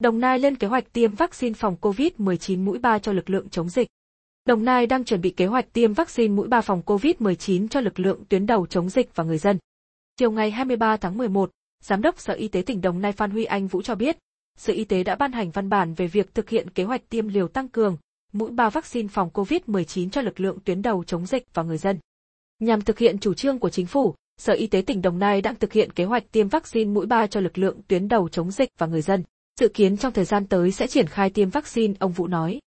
Đồng Nai lên kế hoạch tiêm vaccine phòng COVID-19 mũi 3 cho lực lượng chống dịch. Đồng Nai đang chuẩn bị kế hoạch tiêm vaccine mũi 3 phòng COVID-19 cho lực lượng tuyến đầu chống dịch và người dân. Chiều ngày 23 tháng 11, Giám đốc Sở Y tế tỉnh Đồng Nai Phan Huy Anh Vũ cho biết, Sở Y tế đã ban hành văn bản về việc thực hiện kế hoạch tiêm liều tăng cường, mũi 3 vaccine phòng COVID-19 cho lực lượng tuyến đầu chống dịch và người dân. Nhằm thực hiện chủ trương của chính phủ, Sở Y tế tỉnh Đồng Nai đang thực hiện kế hoạch tiêm vaccine mũi 3 cho lực lượng tuyến đầu chống dịch và người dân. Dự kiến trong thời gian tới sẽ triển khai tiêm vaccine, ông Vũ nói.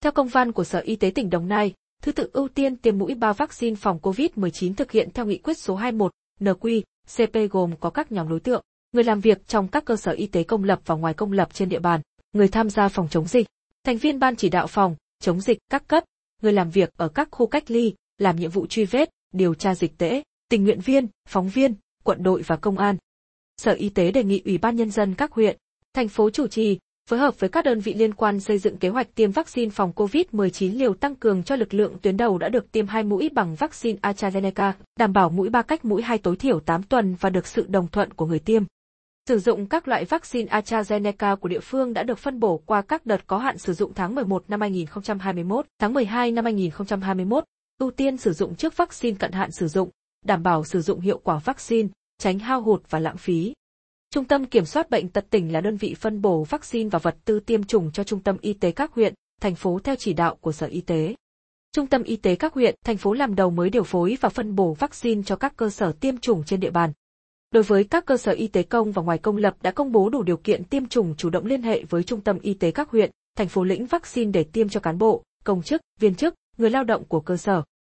Theo công văn của Sở Y tế tỉnh Đồng Nai, thứ tự ưu tiên tiêm mũi 3 vaccine phòng COVID-19 thực hiện theo nghị quyết số 21 NQ CP gồm có các nhóm đối tượng, người làm việc trong các cơ sở y tế công lập và ngoài công lập trên địa bàn, người tham gia phòng chống dịch, thành viên ban chỉ đạo phòng chống dịch các cấp, người làm việc ở các khu cách ly, làm nhiệm vụ truy vết, điều tra dịch tễ, tình nguyện viên, phóng viên, quận đội và công an. Sở Y tế đề nghị Ủy ban nhân dân các huyện, thành phố chủ trì, phối hợp với các đơn vị liên quan xây dựng kế hoạch tiêm vaccine phòng COVID-19 liều tăng cường cho lực lượng tuyến đầu đã được tiêm hai mũi bằng vaccine AstraZeneca, đảm bảo mũi ba cách mũi hai tối thiểu 8 tuần và được sự đồng thuận của người tiêm. Sử dụng các loại vaccine AstraZeneca của địa phương đã được phân bổ qua các đợt có hạn sử dụng tháng 11 năm 2021, tháng 12 năm 2021, ưu tiên sử dụng trước vaccine cận hạn sử dụng, đảm bảo sử dụng hiệu quả vaccine, tránh hao hụt và lãng phí. Trung tâm Kiểm soát Bệnh tật tỉnh là đơn vị phân bổ vaccine và vật tư tiêm chủng cho Trung tâm Y tế các huyện, thành phố theo chỉ đạo của Sở Y tế. Trung tâm Y tế các huyện, thành phố làm đầu mới điều phối và phân bổ vaccine cho các cơ sở tiêm chủng trên địa bàn. Đối với các cơ sở y tế công và ngoài công lập đã công bố đủ điều kiện tiêm chủng chủ động liên hệ với Trung tâm Y tế các huyện, thành phố lĩnh vaccine để tiêm cho cán bộ, công chức, viên chức, người lao động của cơ sở.